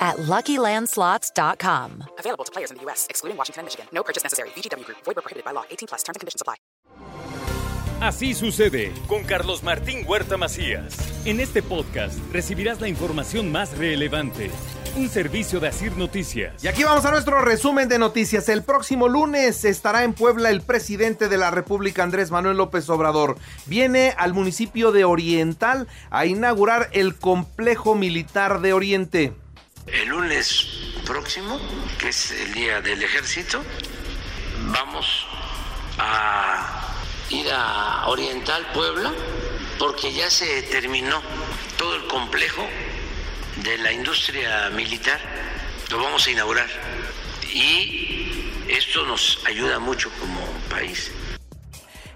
at LuckyLandSlots.com. Available to players in the U.S., excluding Washington and Michigan. No purchase necessary. VGW Group. Void prohibited by law. 18 plus. Terms and conditions apply. Así sucede con Carlos Martín Huerta Macías. En este podcast recibirás la información más relevante. Un servicio de Asir Noticias. Y aquí vamos a nuestro resumen de noticias. El próximo lunes estará en Puebla el presidente de la República, Andrés Manuel López Obrador. Viene al municipio de Oriental a inaugurar el complejo militar de Oriente. El lunes próximo, que es el día del ejército, vamos a ir a Oriental Puebla porque ya se terminó todo el complejo de la industria militar, lo vamos a inaugurar y esto nos ayuda mucho como país.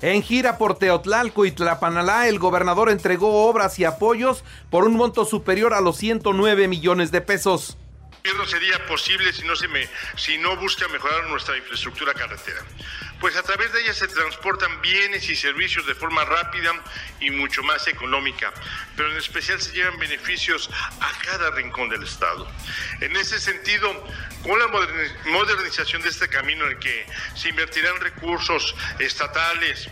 En gira por Teotlalco y Tlapanalá, el gobernador entregó obras y apoyos por un monto superior a los 109 millones de pesos no sería posible si no, se me, si no busca mejorar nuestra infraestructura carretera. Pues a través de ella se transportan bienes y servicios de forma rápida y mucho más económica, pero en especial se llevan beneficios a cada rincón del Estado. En ese sentido, con la modernización de este camino en el que se invertirán recursos estatales,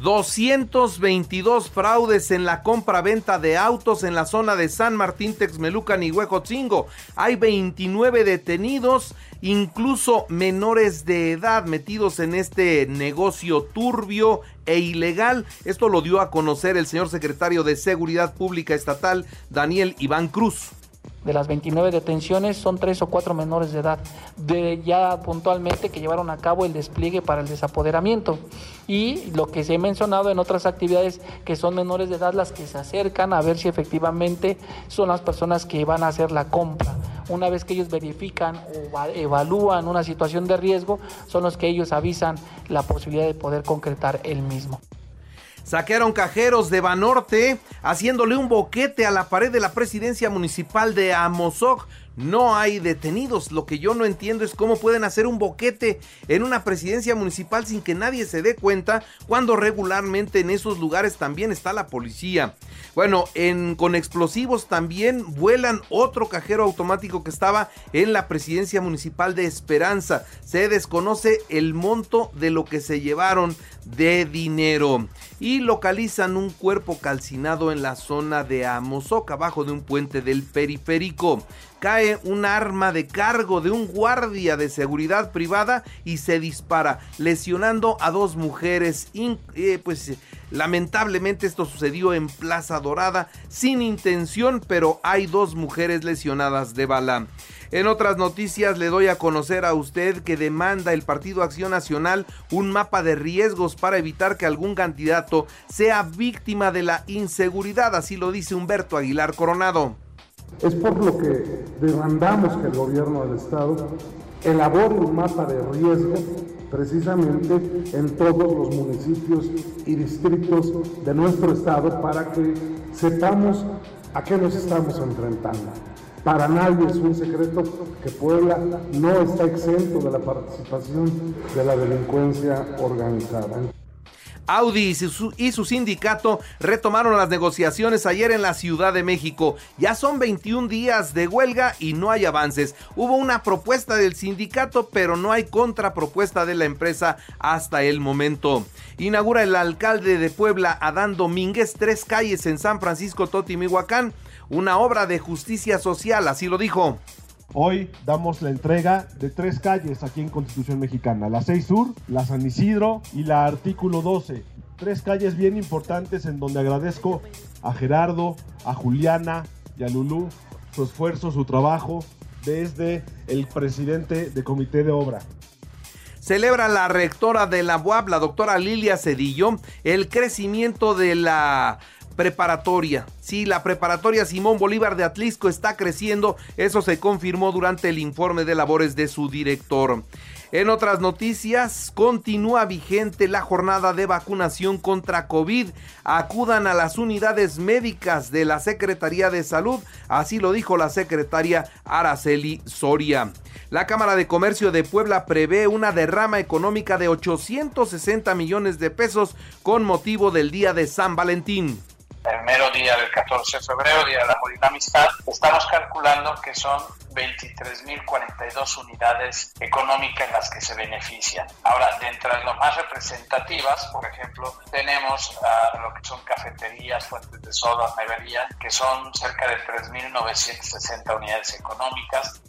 222 fraudes en la compra-venta de autos en la zona de San Martín, Texmelucan y Huejotzingo. Hay 29 detenidos, incluso menores de edad metidos en este negocio turbio e ilegal. Esto lo dio a conocer el señor secretario de Seguridad Pública Estatal, Daniel Iván Cruz. De las 29 detenciones son tres o cuatro menores de edad, de ya puntualmente que llevaron a cabo el despliegue para el desapoderamiento. Y lo que se ha mencionado en otras actividades que son menores de edad las que se acercan a ver si efectivamente son las personas que van a hacer la compra. Una vez que ellos verifican o evalúan una situación de riesgo, son los que ellos avisan la posibilidad de poder concretar el mismo. Saquearon cajeros de Banorte haciéndole un boquete a la pared de la presidencia municipal de Amozoc no hay detenidos. Lo que yo no entiendo es cómo pueden hacer un boquete en una presidencia municipal sin que nadie se dé cuenta cuando regularmente en esos lugares también está la policía. Bueno, en, con explosivos también vuelan otro cajero automático que estaba en la presidencia municipal de Esperanza. Se desconoce el monto de lo que se llevaron de dinero. Y localizan un cuerpo calcinado en la zona de Amozoc, abajo de un puente del periférico cae un arma de cargo de un guardia de seguridad privada y se dispara, lesionando a dos mujeres. Eh, pues lamentablemente esto sucedió en Plaza Dorada sin intención, pero hay dos mujeres lesionadas de bala. En otras noticias le doy a conocer a usted que demanda el Partido Acción Nacional un mapa de riesgos para evitar que algún candidato sea víctima de la inseguridad, así lo dice Humberto Aguilar Coronado. Es por lo que demandamos que el gobierno del Estado elabore un mapa de riesgo precisamente en todos los municipios y distritos de nuestro Estado para que sepamos a qué nos estamos enfrentando. Para nadie es un secreto que Puebla no está exento de la participación de la delincuencia organizada. Audi y su, sindicato retomaron las negociaciones ayer en la Ciudad de México. Ya son 21 días de huelga y no hay avances. Hubo una propuesta del sindicato, pero no hay contrapropuesta de la empresa hasta el momento. Inaugura el alcalde de Puebla, Adán Domínguez, tres calles en San Francisco Totimihuacán, una obra de justicia social, así lo dijo. Hoy damos la entrega de tres calles aquí en Constitución Mexicana, la 6 Sur, la San Isidro y la Artículo 12. Tres calles bien importantes en donde agradezco a Gerardo, a Juliana y a Lulú su esfuerzo, su trabajo desde el presidente de Comité de Obra. Celebra la rectora de la UAP, la doctora Lilia Cedillo, el crecimiento de la preparatoria. Sí, la preparatoria Simón Bolívar de Atlisco está creciendo, eso se confirmó durante el informe de labores de su director. En otras noticias, continúa vigente la jornada de vacunación contra COVID. Acudan a las unidades médicas de la Secretaría de Salud, así lo dijo la secretaria Araceli Soria. La Cámara de Comercio de Puebla prevé una derrama económica de 860 millones de pesos con motivo del Día de San Valentín el mero día del 14 de febrero, Día de la Amor y la Amistad, estamos calculando que son 23.042 unidades económicas las que se benefician. Ahora, de entre las más representativas, por ejemplo, tenemos uh, lo que son cafeterías, fuentes de soda, neverías, que son cerca de 3.960 unidades económicas.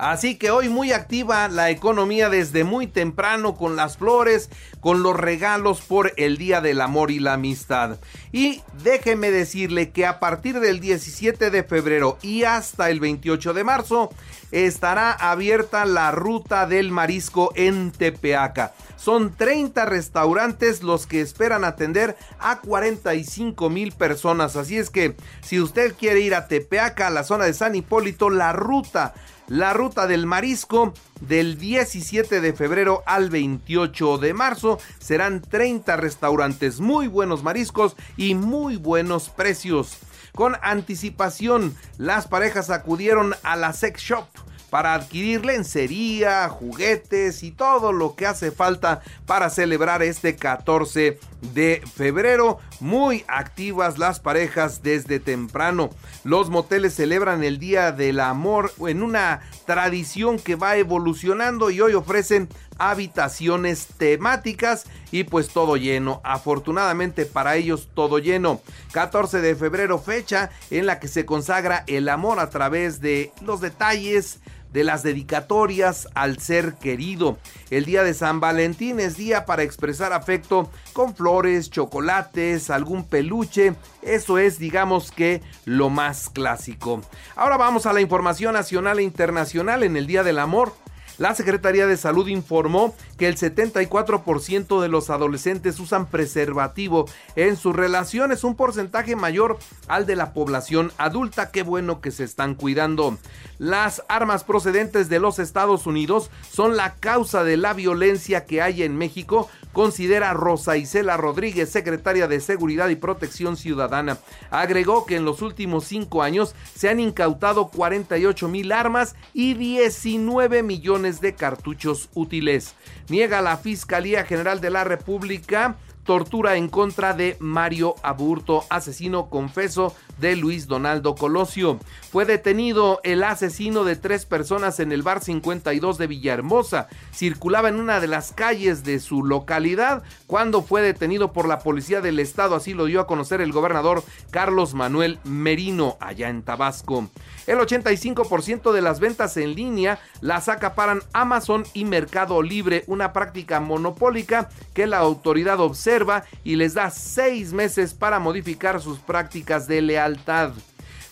Así que hoy muy activa la economía desde muy temprano con las flores, con los regalos por el Día del Amor y la Amistad. Y déjeme decirle que a partir del 17 de febrero y hasta el 28 de marzo estará abierta la ruta del marisco en Tepeaca. Son 30 restaurantes los que esperan atender a 45 mil personas. Así es que si usted quiere ir a Tepeaca, a la zona de San Hipólito, la ruta la ruta del marisco del 17 de febrero al 28 de marzo. Serán 30 restaurantes, muy buenos mariscos y muy buenos precios. Con anticipación, las parejas acudieron a la sex shop para adquirir lencería, juguetes y todo lo que hace falta para celebrar este 14 de febrero. Muy activas las parejas desde temprano. Los moteles celebran el Día del Amor en una tradición que va evolucionando y hoy ofrecen habitaciones temáticas y pues todo lleno. Afortunadamente para ellos todo lleno. 14 de febrero fecha en la que se consagra el amor a través de los detalles, de las dedicatorias al ser querido. El día de San Valentín es día para expresar afecto con flores, chocolates, algún peluche. Eso es, digamos que, lo más clásico. Ahora vamos a la información nacional e internacional en el Día del Amor. La Secretaría de Salud informó que el 74% de los adolescentes usan preservativo en sus relaciones, un porcentaje mayor al de la población adulta. Qué bueno que se están cuidando. Las armas procedentes de los Estados Unidos son la causa de la violencia que hay en México, considera Rosa Isela Rodríguez, secretaria de Seguridad y Protección Ciudadana. Agregó que en los últimos cinco años se han incautado 48 mil armas y 19 millones de cartuchos útiles. Niega la Fiscalía General de la República tortura en contra de Mario Aburto, asesino confeso de Luis Donaldo Colosio. Fue detenido el asesino de tres personas en el bar 52 de Villahermosa. Circulaba en una de las calles de su localidad cuando fue detenido por la policía del estado, así lo dio a conocer el gobernador Carlos Manuel Merino allá en Tabasco. El 85% de las ventas en línea las acaparan Amazon y Mercado Libre, una práctica monopólica que la autoridad observa y les da seis meses para modificar sus prácticas de lealtad.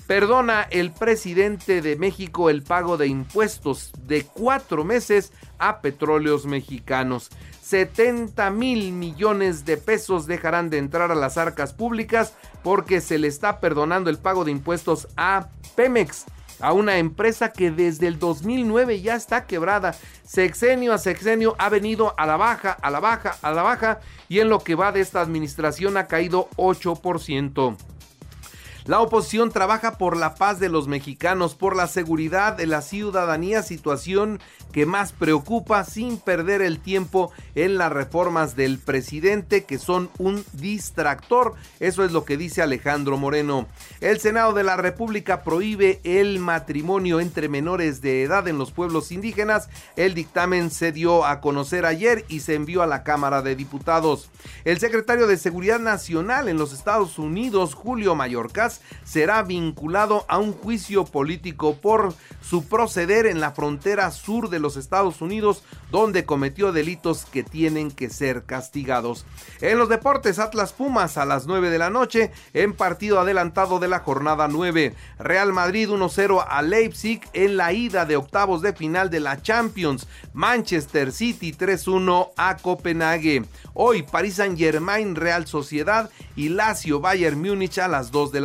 Perdona el presidente de México el pago de impuestos de cuatro meses a petróleos mexicanos. 70 mil millones de pesos dejarán de entrar a las arcas públicas porque se le está perdonando el pago de impuestos a Pemex, a una empresa que desde el 2009 ya está quebrada. Sexenio a sexenio ha venido a la baja, a la baja, a la baja y en lo que va de esta administración ha caído 8%. La oposición trabaja por la paz de los mexicanos, por la seguridad de la ciudadanía, situación que más preocupa sin perder el tiempo en las reformas del presidente que son un distractor. Eso es lo que dice Alejandro Moreno. El Senado de la República prohíbe el matrimonio entre menores de edad en los pueblos indígenas. El dictamen se dio a conocer ayer y se envió a la Cámara de Diputados. El secretario de Seguridad Nacional en los Estados Unidos, Julio Mayorkas, será vinculado a un juicio político por su proceder en la frontera sur de los Estados Unidos, donde cometió delitos que tienen que ser castigados. En los deportes, Atlas Pumas a las 9 de la noche, en partido adelantado de la jornada 9. Real Madrid 1-0 a Leipzig en la ida de octavos de final de la Champions. Manchester City 3-1 a Copenhague. Hoy París Saint Germain Real Sociedad y Lazio Bayern Múnich a las 2 de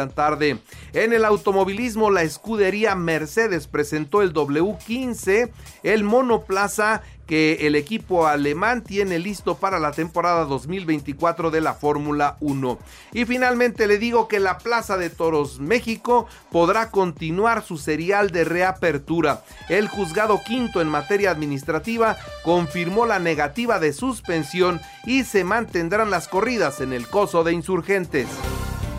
En el automovilismo, la escudería Mercedes presentó el W15, el monoplaza que el equipo alemán tiene listo para la temporada 2024 de la Fórmula 1. Y finalmente le digo que la Plaza de Toros México podrá continuar su serial de reapertura. El juzgado quinto en materia administrativa confirmó la negativa de suspensión y se mantendrán las corridas en el coso de insurgentes.